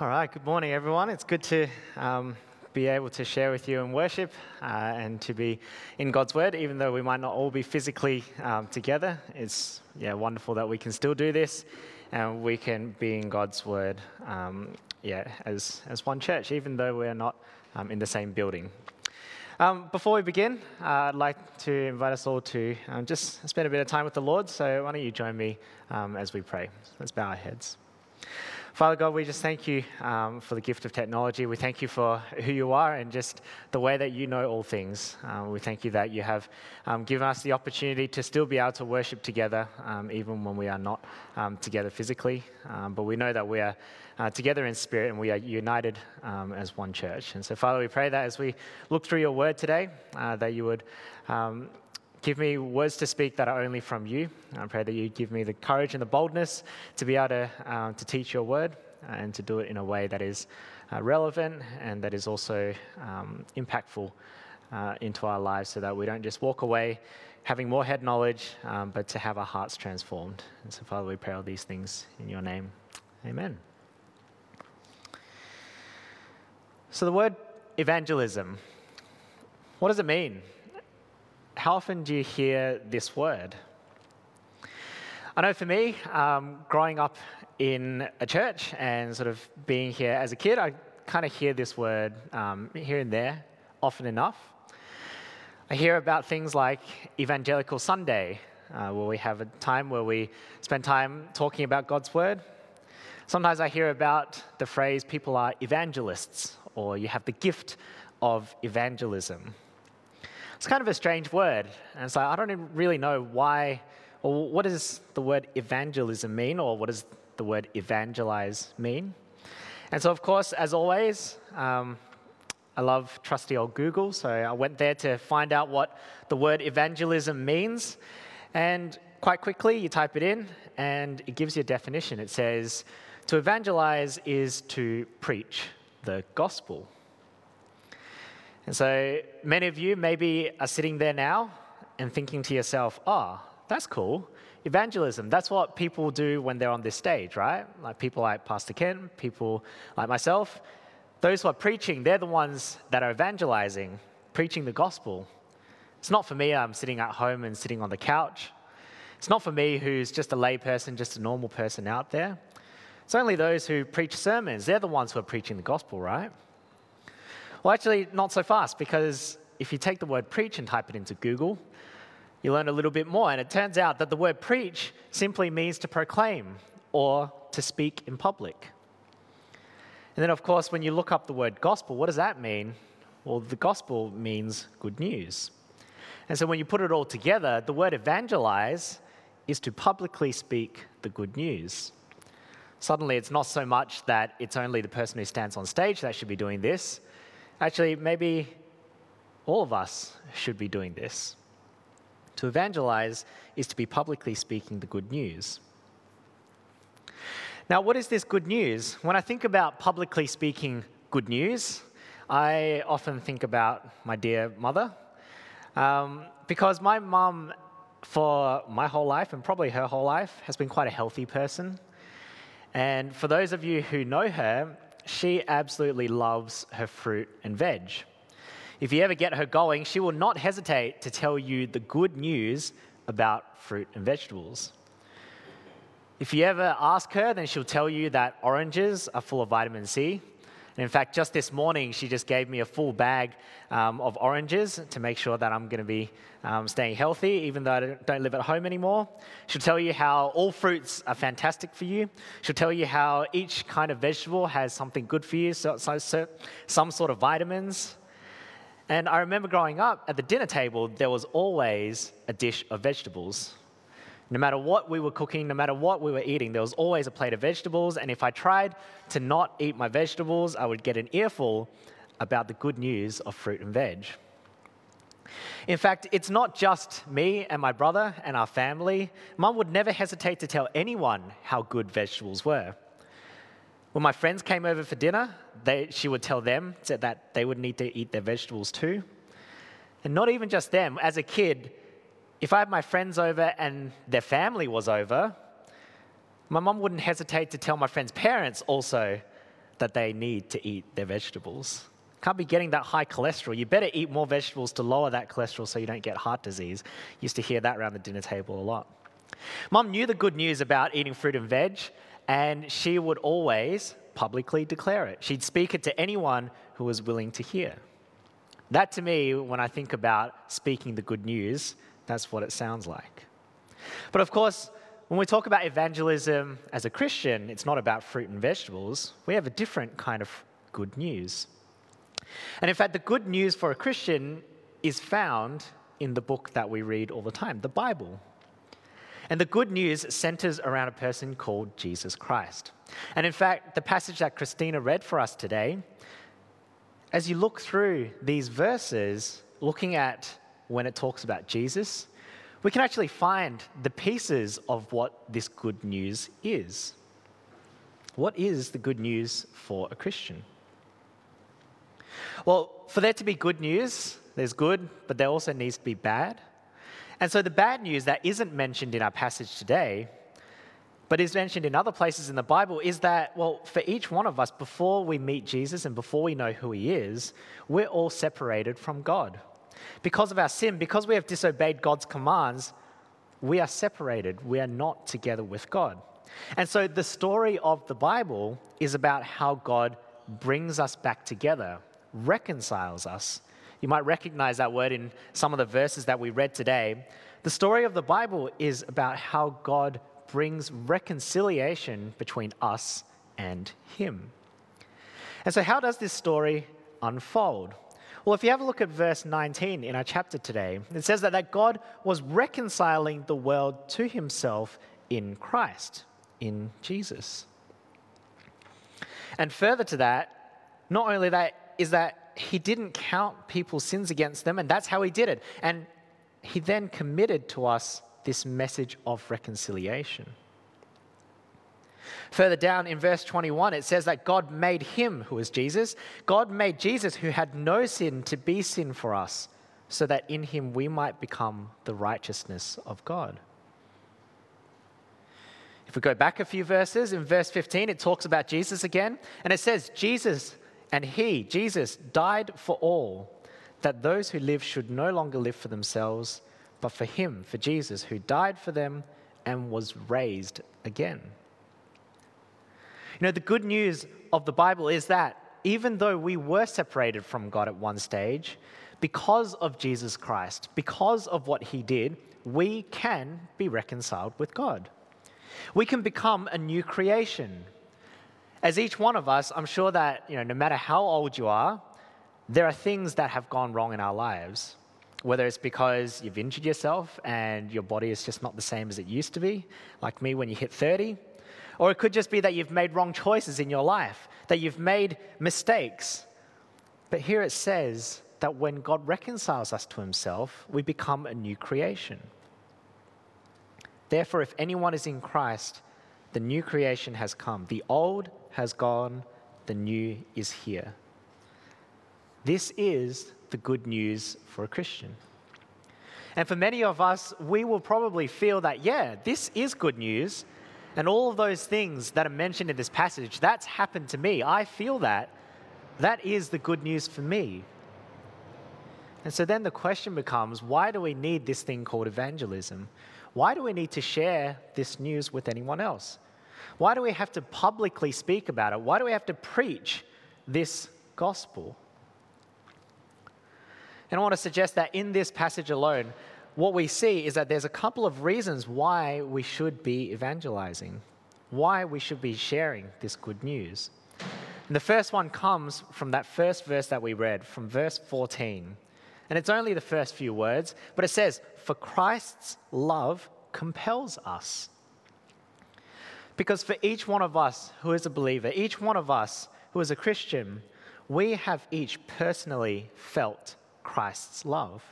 All right, good morning, everyone. It's good to um, be able to share with you in worship uh, and to be in God's Word, even though we might not all be physically um, together. It's yeah, wonderful that we can still do this and we can be in God's Word um, yeah, as, as one church, even though we're not um, in the same building. Um, before we begin, uh, I'd like to invite us all to um, just spend a bit of time with the Lord. So, why don't you join me as we pray? Let's bow our heads. Father God, we just thank you um, for the gift of technology. We thank you for who you are and just the way that you know all things. Um, we thank you that you have um, given us the opportunity to still be able to worship together, um, even when we are not um, together physically. Um, but we know that we are uh, together in spirit and we are united as one church. And so, Father, we pray that as we look through your word today, uh, that you would Give me words to speak that are only from you. I pray that you give me the courage and the boldness to be able to, uh, to teach your word and to do it in a way that is uh, relevant and that is also um, impactful uh, into our lives so that we don't just walk away having more head knowledge, um, but to have our hearts transformed. And so, Father, we pray all these things in your name. Amen. So, the word evangelism, what does it mean? How often do you hear this word? I know for me, um, growing up in a church and sort of being here as a kid, I kind of hear this word um, here and there often enough. I hear about things like Evangelical Sunday, uh, where we have a time where we spend time talking about God's word. Sometimes I hear about the phrase people are evangelists, or you have the gift of evangelism. It's kind of a strange word. And so I don't really know why, or what does the word evangelism mean, or what does the word evangelize mean? And so, of course, as always, um, I love trusty old Google, so I went there to find out what the word evangelism means. And quite quickly, you type it in, and it gives you a definition. It says, To evangelize is to preach the gospel. And so many of you maybe are sitting there now and thinking to yourself, oh, that's cool. Evangelism, that's what people do when they're on this stage, right? Like people like Pastor Ken, people like myself. Those who are preaching, they're the ones that are evangelizing, preaching the gospel. It's not for me, I'm sitting at home and sitting on the couch. It's not for me who's just a layperson, just a normal person out there. It's only those who preach sermons, they're the ones who are preaching the gospel, right? Well, actually, not so fast, because if you take the word preach and type it into Google, you learn a little bit more. And it turns out that the word preach simply means to proclaim or to speak in public. And then, of course, when you look up the word gospel, what does that mean? Well, the gospel means good news. And so when you put it all together, the word evangelize is to publicly speak the good news. Suddenly, it's not so much that it's only the person who stands on stage that should be doing this, Actually, maybe all of us should be doing this. To evangelize is to be publicly speaking the good news. Now, what is this good news? When I think about publicly speaking good news, I often think about my dear mother. Um, because my mum, for my whole life and probably her whole life, has been quite a healthy person. And for those of you who know her, she absolutely loves her fruit and veg. If you ever get her going, she will not hesitate to tell you the good news about fruit and vegetables. If you ever ask her, then she'll tell you that oranges are full of vitamin C, and in fact, just this morning, she just gave me a full bag um, of oranges to make sure that I'm going to be um, staying healthy, even though I don't live at home anymore. She'll tell you how all fruits are fantastic for you. She'll tell you how each kind of vegetable has something good for you, so, so, so some sort of vitamins. And I remember growing up at the dinner table, there was always a dish of vegetables. No matter what we were cooking, no matter what we were eating, there was always a plate of vegetables. And if I tried to not eat my vegetables, I would get an earful about the good news of fruit and veg. In fact, it's not just me and my brother and our family. Mum would never hesitate to tell anyone how good vegetables were. When my friends came over for dinner, they, she would tell them that they would need to eat their vegetables too. And not even just them. As a kid, if I had my friends over and their family was over, my mum wouldn't hesitate to tell my friends' parents also that they need to eat their vegetables. Can't be getting that high cholesterol. You better eat more vegetables to lower that cholesterol so you don't get heart disease. Used to hear that around the dinner table a lot. Mum knew the good news about eating fruit and veg, and she would always publicly declare it. She'd speak it to anyone who was willing to hear. That to me, when I think about speaking the good news, that's what it sounds like. But of course, when we talk about evangelism as a Christian, it's not about fruit and vegetables. We have a different kind of good news. And in fact, the good news for a Christian is found in the book that we read all the time, the Bible. And the good news centers around a person called Jesus Christ. And in fact, the passage that Christina read for us today, as you look through these verses, looking at when it talks about Jesus, we can actually find the pieces of what this good news is. What is the good news for a Christian? Well, for there to be good news, there's good, but there also needs to be bad. And so the bad news that isn't mentioned in our passage today, but is mentioned in other places in the Bible, is that, well, for each one of us, before we meet Jesus and before we know who he is, we're all separated from God. Because of our sin, because we have disobeyed God's commands, we are separated. We are not together with God. And so the story of the Bible is about how God brings us back together reconciles us. You might recognize that word in some of the verses that we read today. The story of the Bible is about how God brings reconciliation between us and Him. And so, how does this story unfold? Well, if you have a look at verse 19 in our chapter today, it says that, that God was reconciling the world to Himself in Christ, in Jesus. And further to that, not only that, is that he didn't count people's sins against them, and that's how he did it. And he then committed to us this message of reconciliation. Further down in verse 21, it says that God made him, who is Jesus, God made Jesus, who had no sin, to be sin for us, so that in him we might become the righteousness of God. If we go back a few verses, in verse 15, it talks about Jesus again, and it says, Jesus and he, Jesus, died for all, that those who live should no longer live for themselves, but for him, for Jesus, who died for them and was raised again. You know, the good news of the Bible is that even though we were separated from God at one stage, because of Jesus Christ, because of what he did, we can be reconciled with God. We can become a new creation as each one of us, I'm sure that, you know, no matter how old you are, there are things that have gone wrong in our lives. Whether it's because you've injured yourself and your body is just not the same as it used to be, like me when you hit 30, or it could just be that you've made wrong choices in your life, that you've made mistakes. But here it says that when God reconciles us to himself, we become a new creation. Therefore, if anyone is in Christ, the new creation has come. The old has gone, the new is here. This is the good news for a Christian. And for many of us, we will probably feel that, yeah, this is good news. And all of those things that are mentioned in this passage, that's happened to me. I feel that. That is the good news for me. And so then the question becomes why do we need this thing called evangelism? Why do we need to share this news with anyone else? Why do we have to publicly speak about it? Why do we have to preach this gospel? And I want to suggest that in this passage alone, what we see is that there's a couple of reasons why we should be evangelizing, why we should be sharing this good news. And the first one comes from that first verse that we read, from verse 14. And it's only the first few words, but it says, For Christ's love compels us. Because for each one of us who is a believer, each one of us who is a Christian, we have each personally felt Christ's love.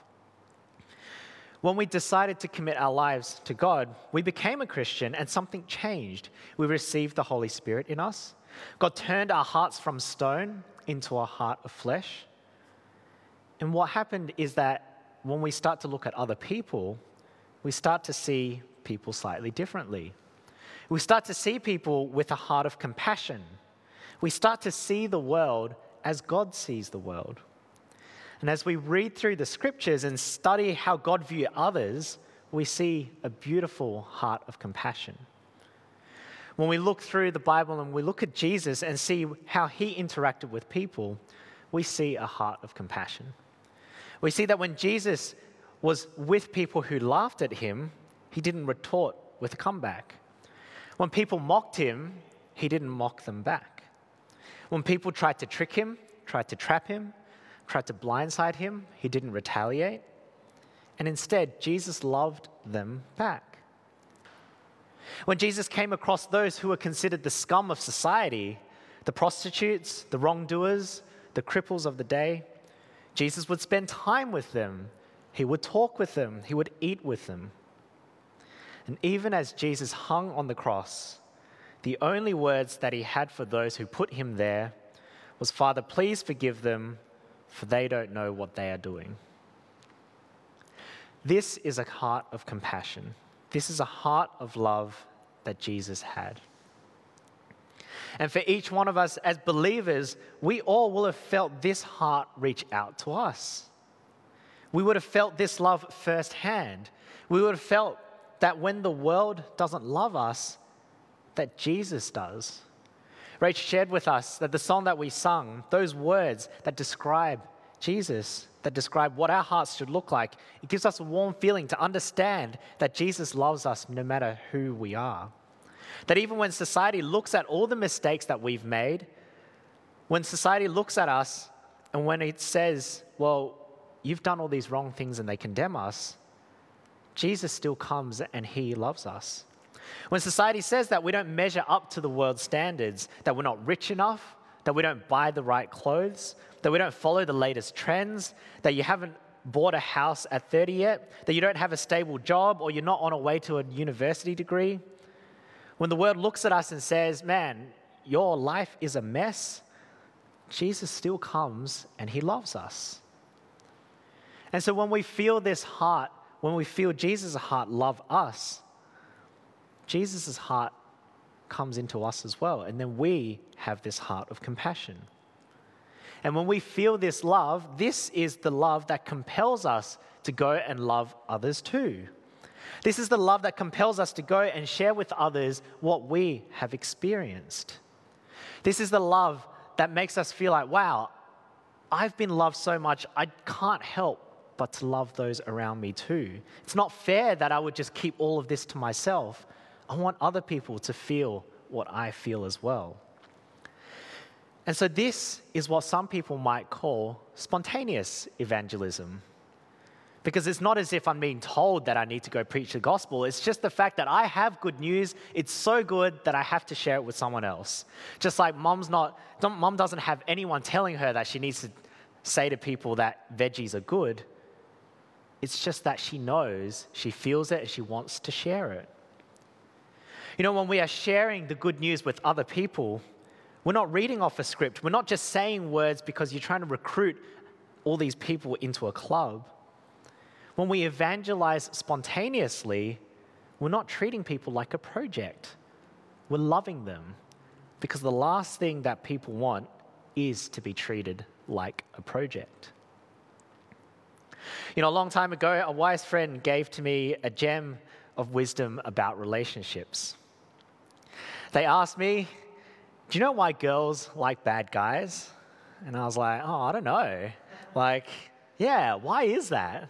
When we decided to commit our lives to God, we became a Christian and something changed. We received the Holy Spirit in us. God turned our hearts from stone into a heart of flesh. And what happened is that when we start to look at other people, we start to see people slightly differently. We start to see people with a heart of compassion. we start to see the world as God sees the world. And as we read through the scriptures and study how God viewed others, we see a beautiful heart of compassion. When we look through the Bible and we look at Jesus and see how he interacted with people, we see a heart of compassion. We see that when Jesus was with people who laughed at him, he didn't retort with a comeback. When people mocked him, he didn't mock them back. When people tried to trick him, tried to trap him, tried to blindside him, he didn't retaliate. And instead, Jesus loved them back. When Jesus came across those who were considered the scum of society, the prostitutes, the wrongdoers, the cripples of the day, Jesus would spend time with them. He would talk with them. He would eat with them. And even as Jesus hung on the cross, the only words that he had for those who put him there was, Father, please forgive them, for they don't know what they are doing. This is a heart of compassion. This is a heart of love that Jesus had. And for each one of us as believers, we all will have felt this heart reach out to us. We would have felt this love firsthand. We would have felt that when the world doesn't love us, that Jesus does. Rach shared with us that the song that we sung, those words that describe Jesus, that describe what our hearts should look like, it gives us a warm feeling to understand that Jesus loves us no matter who we are. That even when society looks at all the mistakes that we've made, when society looks at us and when it says, well, you've done all these wrong things and they condemn us, Jesus still comes and he loves us. When society says that we don't measure up to the world's standards, that we're not rich enough, that we don't buy the right clothes, that we don't follow the latest trends, that you haven't bought a house at 30 yet, that you don't have a stable job, or you're not on a way to a university degree, when the world looks at us and says, Man, your life is a mess, Jesus still comes and he loves us. And so when we feel this heart, when we feel Jesus' heart love us, Jesus' heart comes into us as well. And then we have this heart of compassion. And when we feel this love, this is the love that compels us to go and love others too. This is the love that compels us to go and share with others what we have experienced. This is the love that makes us feel like, wow, I've been loved so much, I can't help but to love those around me too. It's not fair that I would just keep all of this to myself. I want other people to feel what I feel as well. And so, this is what some people might call spontaneous evangelism. Because it's not as if I'm being told that I need to go preach the gospel. It's just the fact that I have good news. It's so good that I have to share it with someone else. Just like mom's not, mom doesn't have anyone telling her that she needs to say to people that veggies are good. It's just that she knows, she feels it, and she wants to share it. You know, when we are sharing the good news with other people, we're not reading off a script. We're not just saying words because you're trying to recruit all these people into a club when we evangelize spontaneously, we're not treating people like a project. We're loving them because the last thing that people want is to be treated like a project. You know, a long time ago, a wise friend gave to me a gem of wisdom about relationships. They asked me, Do you know why girls like bad guys? And I was like, Oh, I don't know. Like, yeah, why is that? And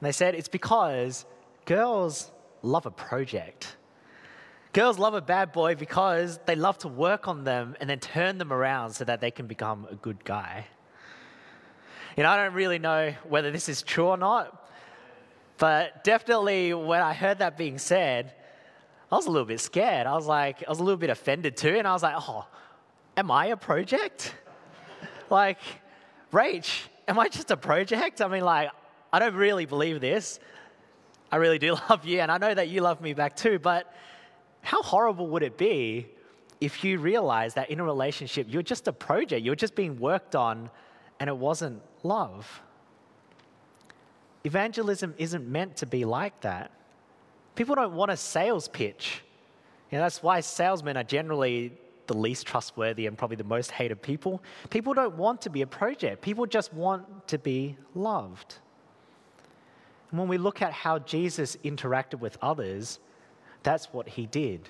they said it's because girls love a project. Girls love a bad boy because they love to work on them and then turn them around so that they can become a good guy. You know, I don't really know whether this is true or not, but definitely when I heard that being said, I was a little bit scared. I was like, I was a little bit offended too, and I was like, oh, am I a project? like, Rach, am I just a project? I mean, like, I don't really believe this. I really do love you, and I know that you love me back too, but how horrible would it be if you realized that in a relationship you're just a project, you're just being worked on, and it wasn't love? Evangelism isn't meant to be like that. People don't want a sales pitch. You know, that's why salesmen are generally the least trustworthy and probably the most hated people. People don't want to be a project, people just want to be loved. And when we look at how Jesus interacted with others, that's what he did.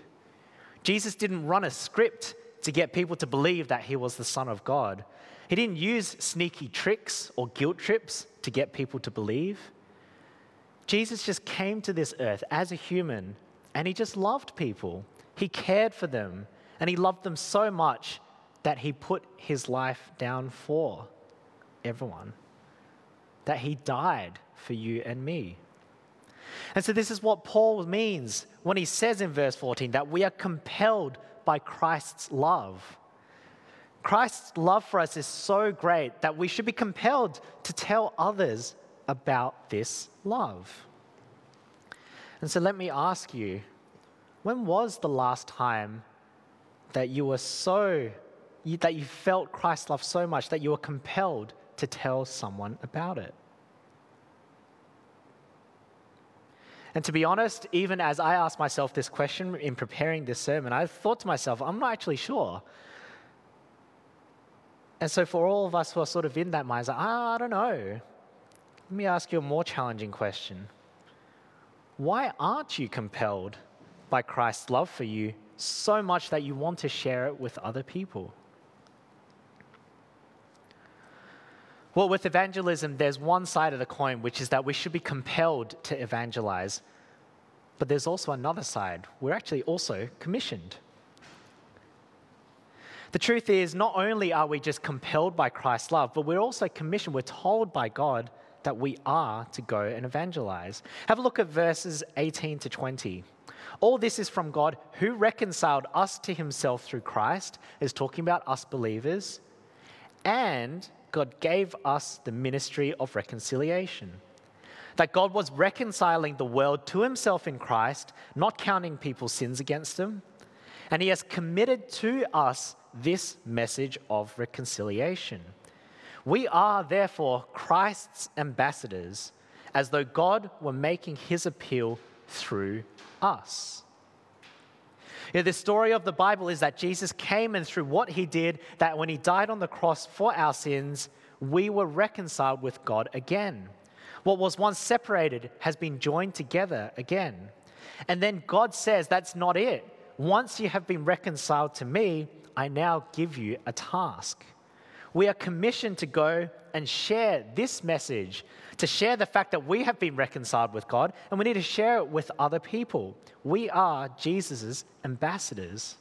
Jesus didn't run a script to get people to believe that he was the Son of God. He didn't use sneaky tricks or guilt trips to get people to believe. Jesus just came to this earth as a human and he just loved people. He cared for them and he loved them so much that he put his life down for everyone, that he died for you and me. And so, this is what Paul means when he says in verse 14 that we are compelled by Christ's love. Christ's love for us is so great that we should be compelled to tell others about this love. And so, let me ask you when was the last time that you were so, that you felt Christ's love so much that you were compelled to tell someone about it? And to be honest, even as I asked myself this question in preparing this sermon, I thought to myself, I'm not actually sure. And so, for all of us who are sort of in that mindset, ah, I don't know. Let me ask you a more challenging question. Why aren't you compelled by Christ's love for you so much that you want to share it with other people? Well, with evangelism, there's one side of the coin, which is that we should be compelled to evangelize. But there's also another side. We're actually also commissioned. The truth is, not only are we just compelled by Christ's love, but we're also commissioned. We're told by God that we are to go and evangelize. Have a look at verses 18 to 20. All this is from God who reconciled us to himself through Christ, is talking about us believers, and God gave us the ministry of reconciliation. That God was reconciling the world to himself in Christ, not counting people's sins against them. And he has committed to us this message of reconciliation. We are therefore Christ's ambassadors, as though God were making his appeal through us. You know, the story of the Bible is that Jesus came and through what he did, that when he died on the cross for our sins, we were reconciled with God again. What was once separated has been joined together again. And then God says, That's not it. Once you have been reconciled to me, I now give you a task. We are commissioned to go and share this message, to share the fact that we have been reconciled with God, and we need to share it with other people. We are Jesus' ambassadors.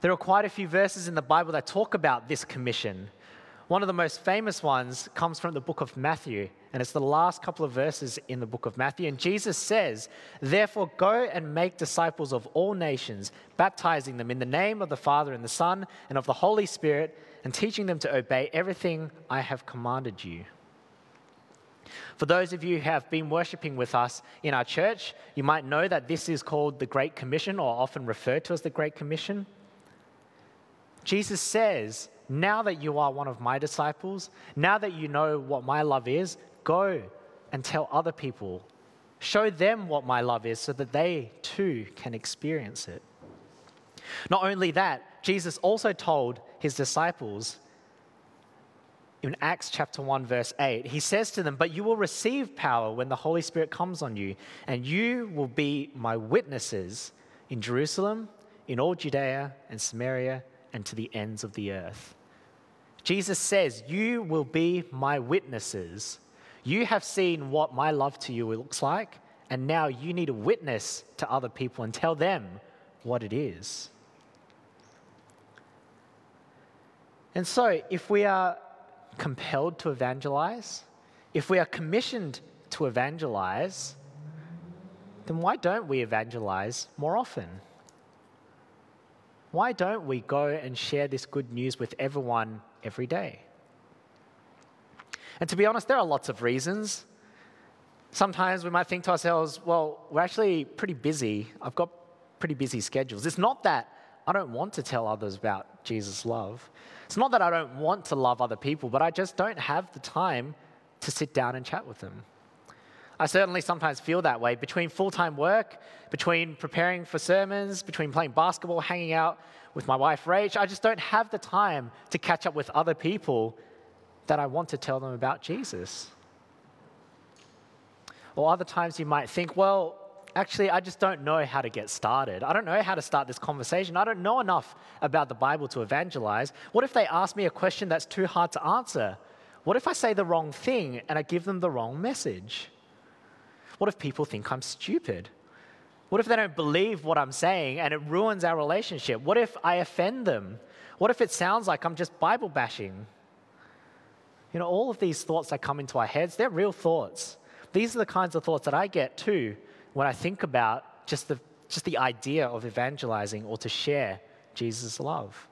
There are quite a few verses in the Bible that talk about this commission. One of the most famous ones comes from the book of Matthew, and it's the last couple of verses in the book of Matthew. And Jesus says, Therefore, go and make disciples of all nations, baptizing them in the name of the Father and the Son and of the Holy Spirit, and teaching them to obey everything I have commanded you. For those of you who have been worshiping with us in our church, you might know that this is called the Great Commission, or often referred to as the Great Commission. Jesus says, now that you are one of my disciples, now that you know what my love is, go and tell other people. Show them what my love is so that they too can experience it. Not only that, Jesus also told his disciples in Acts chapter 1, verse 8, he says to them, But you will receive power when the Holy Spirit comes on you, and you will be my witnesses in Jerusalem, in all Judea and Samaria, and to the ends of the earth. Jesus says, You will be my witnesses. You have seen what my love to you looks like, and now you need to witness to other people and tell them what it is. And so, if we are compelled to evangelize, if we are commissioned to evangelize, then why don't we evangelize more often? Why don't we go and share this good news with everyone every day. And to be honest, there are lots of reasons. Sometimes we might think to ourselves, well, we're actually pretty busy. I've got pretty busy schedules. It's not that I don't want to tell others about Jesus' love. It's not that I don't want to love other people, but I just don't have the time to sit down and chat with them. I certainly sometimes feel that way between full time work, between preparing for sermons, between playing basketball, hanging out with my wife, Rach. I just don't have the time to catch up with other people that I want to tell them about Jesus. Or other times you might think, well, actually, I just don't know how to get started. I don't know how to start this conversation. I don't know enough about the Bible to evangelize. What if they ask me a question that's too hard to answer? What if I say the wrong thing and I give them the wrong message? What if people think I'm stupid? What if they don't believe what I'm saying and it ruins our relationship? What if I offend them? What if it sounds like I'm just Bible bashing? You know, all of these thoughts that come into our heads, they're real thoughts. These are the kinds of thoughts that I get too when I think about just the, just the idea of evangelizing or to share Jesus' love.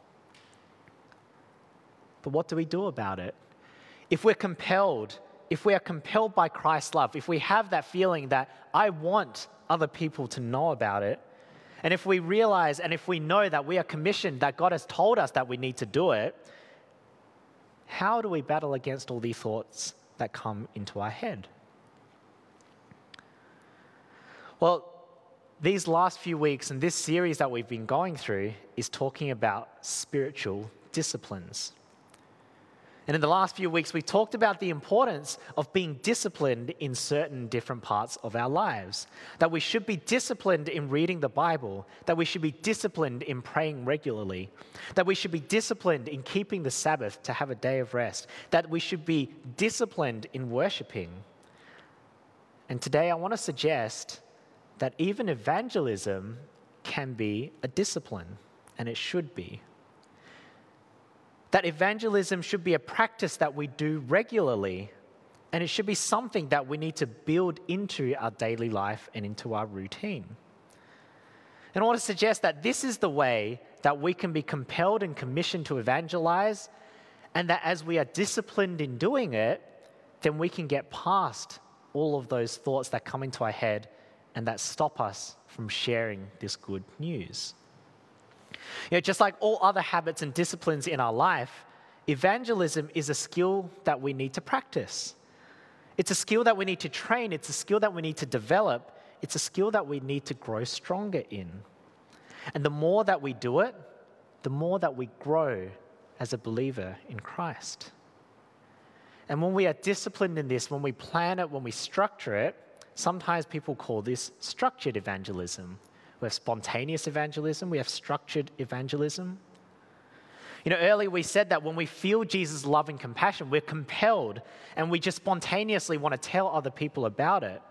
But what do we do about it? If we're compelled, if we are compelled by Christ's love, if we have that feeling that I want other people to know about it, and if we realize and if we know that we are commissioned, that God has told us that we need to do it, how do we battle against all these thoughts that come into our head? Well, these last few weeks and this series that we've been going through is talking about spiritual disciplines. And in the last few weeks, we talked about the importance of being disciplined in certain different parts of our lives. That we should be disciplined in reading the Bible, that we should be disciplined in praying regularly, that we should be disciplined in keeping the Sabbath to have a day of rest, that we should be disciplined in worshiping. And today, I want to suggest that even evangelism can be a discipline, and it should be. That evangelism should be a practice that we do regularly, and it should be something that we need to build into our daily life and into our routine. And I want to suggest that this is the way that we can be compelled and commissioned to evangelize, and that as we are disciplined in doing it, then we can get past all of those thoughts that come into our head and that stop us from sharing this good news. You know, just like all other habits and disciplines in our life, evangelism is a skill that we need to practice. It's a skill that we need to train, it's a skill that we need to develop, it's a skill that we need to grow stronger in. And the more that we do it, the more that we grow as a believer in Christ. And when we are disciplined in this, when we plan it, when we structure it, Sometimes people call this structured evangelism. We have spontaneous evangelism, we have structured evangelism. You know, earlier we said that when we feel Jesus' love and compassion, we're compelled and we just spontaneously want to tell other people about it.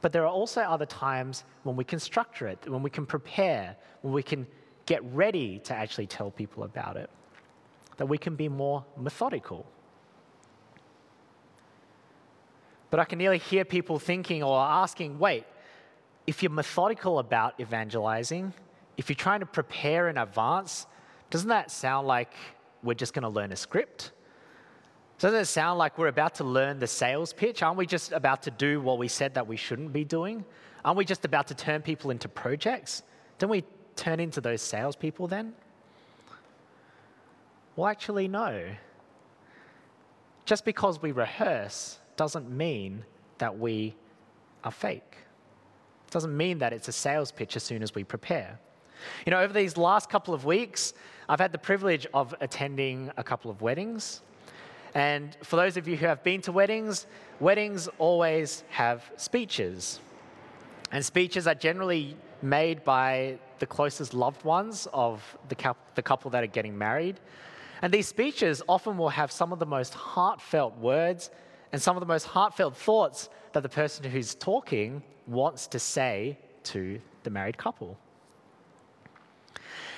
But there are also other times when we can structure it, when we can prepare, when we can get ready to actually tell people about it, that we can be more methodical. But I can nearly hear people thinking or asking wait, if you're methodical about evangelizing, if you're trying to prepare in advance, doesn't that sound like we're just going to learn a script? Doesn't it sound like we're about to learn the sales pitch? Aren't we just about to do what we said that we shouldn't be doing? Aren't we just about to turn people into projects? Don't we turn into those salespeople then? Well, actually, no. Just because we rehearse doesn't mean that we are fake. Doesn't mean that it's a sales pitch as soon as we prepare. You know, over these last couple of weeks, I've had the privilege of attending a couple of weddings. And for those of you who have been to weddings, weddings always have speeches. And speeches are generally made by the closest loved ones of the, the couple that are getting married. And these speeches often will have some of the most heartfelt words and some of the most heartfelt thoughts that the person who's talking wants to say to the married couple.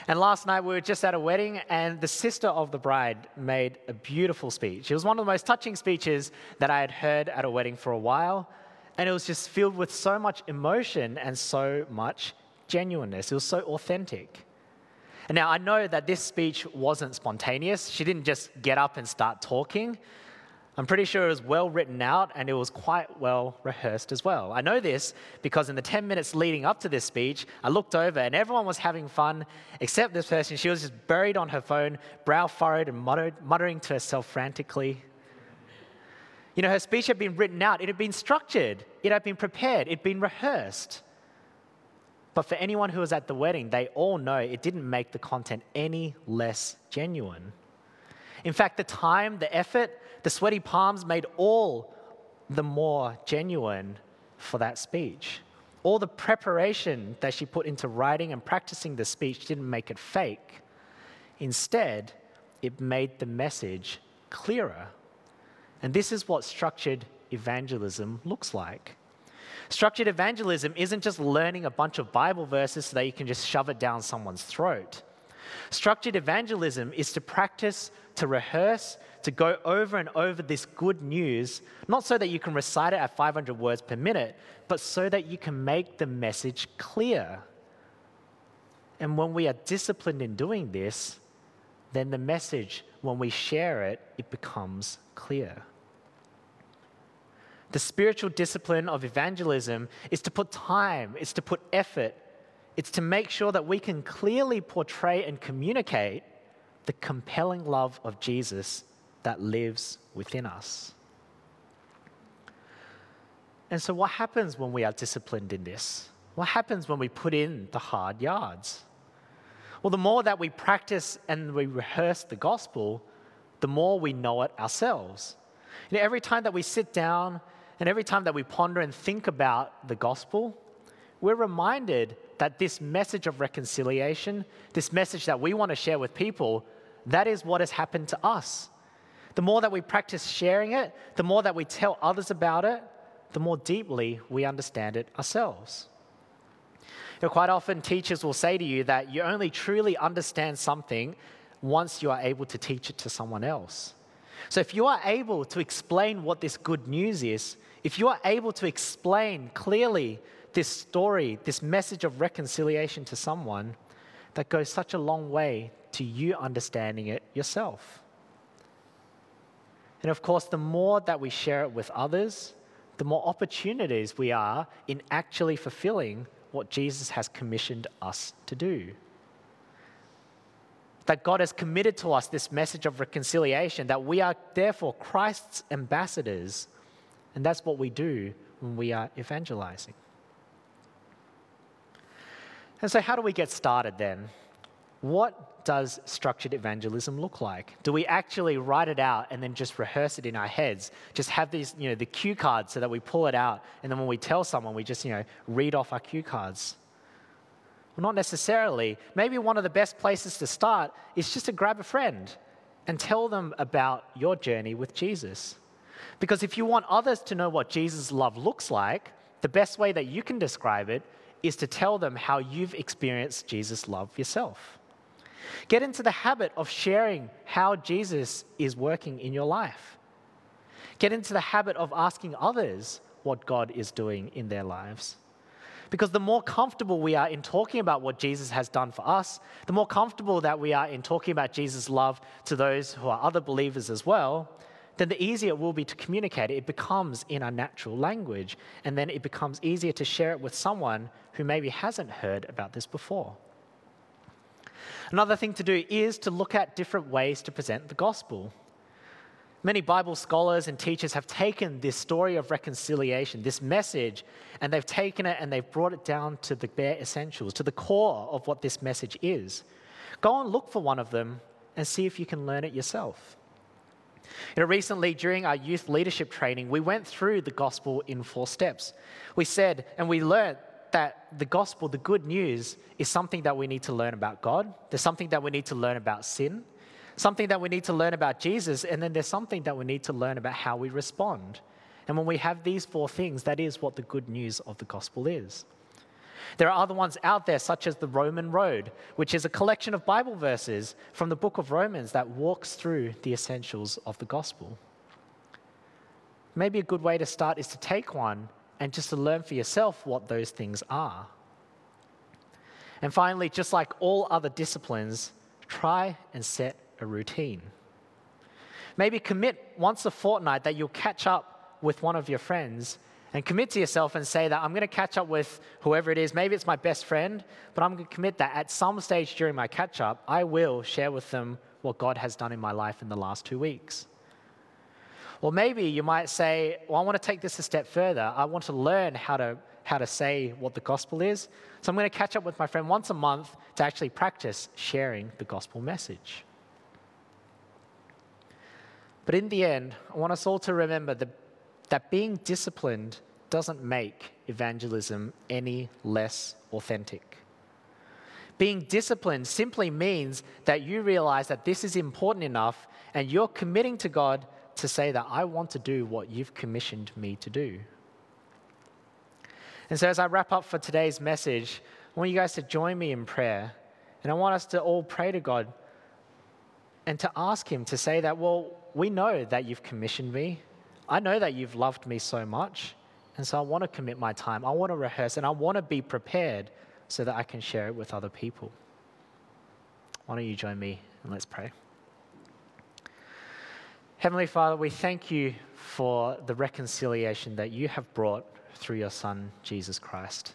And last night we were just at a wedding, and the sister of the bride made a beautiful speech. It was one of the most touching speeches that I had heard at a wedding for a while, and it was just filled with so much emotion and so much genuineness. It was so authentic. And now I know that this speech wasn't spontaneous. She didn't just get up and start talking. I'm pretty sure it was well written out and it was quite well rehearsed as well. I know this because in the 10 minutes leading up to this speech, I looked over and everyone was having fun except this person. She was just buried on her phone, brow furrowed and muttered, muttering to herself frantically. You know, her speech had been written out, it had been structured, it had been prepared, it had been rehearsed. But for anyone who was at the wedding, they all know it didn't make the content any less genuine. In fact, the time, the effort, the sweaty palms made all the more genuine for that speech. All the preparation that she put into writing and practicing the speech didn't make it fake. Instead, it made the message clearer. And this is what structured evangelism looks like. Structured evangelism isn't just learning a bunch of Bible verses so that you can just shove it down someone's throat. Structured evangelism is to practice, to rehearse, to go over and over this good news, not so that you can recite it at 500 words per minute, but so that you can make the message clear. And when we are disciplined in doing this, then the message, when we share it, it becomes clear. The spiritual discipline of evangelism is to put time, it's to put effort, it's to make sure that we can clearly portray and communicate the compelling love of Jesus that lives within us. And so, what happens when we are disciplined in this? What happens when we put in the hard yards? Well, the more that we practice and we rehearse the gospel, the more we know it ourselves. You know, every time that we sit down and every time that we ponder and think about the gospel, we're reminded that this message of reconciliation, this message that we want to share with people, that is what has happened to us. The more that we practice sharing it, the more that we tell others about it, the more deeply we understand it ourselves. You know, quite often, teachers will say to you that you only truly understand something once you are able to teach it to someone else. So, if you are able to explain what this good news is, if you are able to explain clearly this story, this message of reconciliation to someone, that goes such a long way to you understanding it yourself. And of course, the more that we share it with others, the more opportunities we are in actually fulfilling what Jesus has commissioned us to do. That God has committed to us this message of reconciliation, that we are therefore Christ's ambassadors, and that's what we do when we are evangelizing. And so, how do we get started then? What does structured evangelism look like? Do we actually write it out and then just rehearse it in our heads? Just have these, you know, the cue cards so that we pull it out, and then when we tell someone, we just, you know, read off our cue cards? Well, not necessarily. Maybe one of the best places to start is just to grab a friend and tell them about your journey with Jesus. Because if you want others to know what Jesus' love looks like, the best way that you can describe it is to tell them how you've experienced Jesus' love yourself. Get into the habit of sharing how Jesus is working in your life. Get into the habit of asking others what God is doing in their lives. Because the more comfortable we are in talking about what Jesus has done for us, the more comfortable that we are in talking about Jesus' love to those who are other believers as well, then the easier it will be to communicate it. Becomes in our natural language, and then it becomes easier to share it with someone who maybe hasn't heard about this before. Another thing to do is to look at different ways to present the gospel. Many Bible scholars and teachers have taken this story of reconciliation, this message, and they've taken it and they've brought it down to the bare essentials, to the core of what this message is. Go and look for one of them and see if you can learn it yourself. You know, recently, during our youth leadership training, we went through the gospel in four steps. We said, and we learned that the gospel, the good news, is something that we need to learn about God. There's something that we need to learn about sin, something that we need to learn about Jesus, and then there's something that we need to learn about how we respond. And when we have these four things, that is what the good news of the gospel is. There are other ones out there, such as the Roman Road, which is a collection of Bible verses from the book of Romans that walks through the essentials of the gospel. Maybe a good way to start is to take one and just to learn for yourself what those things are. And finally, just like all other disciplines, try and set a routine. Maybe commit once a fortnight that you'll catch up with one of your friends and commit to yourself and say that I'm going to catch up with whoever it is. Maybe it's my best friend, but I'm going to commit that at some stage during my catch up, I will share with them what God has done in my life in the last two weeks. Or maybe you might say, Well, I want to take this a step further. I want to learn how to, how to say what the gospel is. So I'm going to catch up with my friend once a month to actually practice sharing the gospel message. But in the end, I want us all to remember that, that being disciplined doesn't make evangelism any less authentic. Being disciplined simply means that you realize that this is important enough and you're committing to God to say that I want to do what you've commissioned me to do. And so, as I wrap up for today's message, I want you guys to join me in prayer. And I want us to all pray to God and to ask Him to say that, well, we know that you've commissioned me. I know that you've loved me so much. And so I want to commit my time. I want to rehearse and I want to be prepared so that I can share it with other people. Why don't you join me and let's pray? Heavenly Father, we thank you for the reconciliation that you have brought through your Son, Jesus Christ.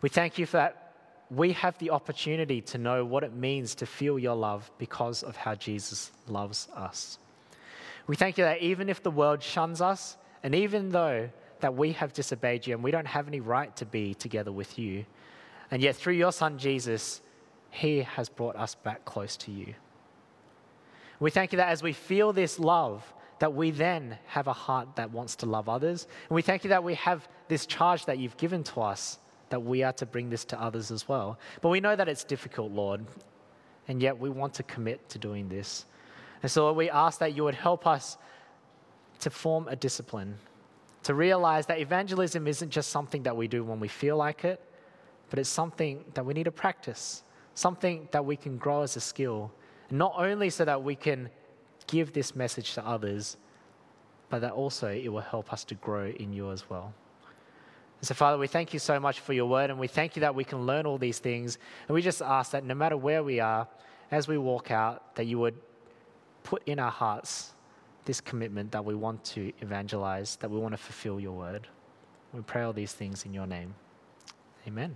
We thank you for that we have the opportunity to know what it means to feel your love because of how Jesus loves us. We thank you that even if the world shuns us, and even though that we have disobeyed you and we don't have any right to be together with you, and yet through your Son Jesus, He has brought us back close to you. We thank you that as we feel this love, that we then have a heart that wants to love others. And we thank you that we have this charge that you've given to us, that we are to bring this to others as well. But we know that it's difficult, Lord, and yet we want to commit to doing this. And so we ask that you would help us to form a discipline, to realize that evangelism isn't just something that we do when we feel like it, but it's something that we need to practice, something that we can grow as a skill, not only so that we can give this message to others, but that also it will help us to grow in you as well. And so, Father, we thank you so much for your word, and we thank you that we can learn all these things. And we just ask that no matter where we are, as we walk out, that you would put in our hearts this commitment that we want to evangelize, that we want to fulfill your word. We pray all these things in your name. Amen.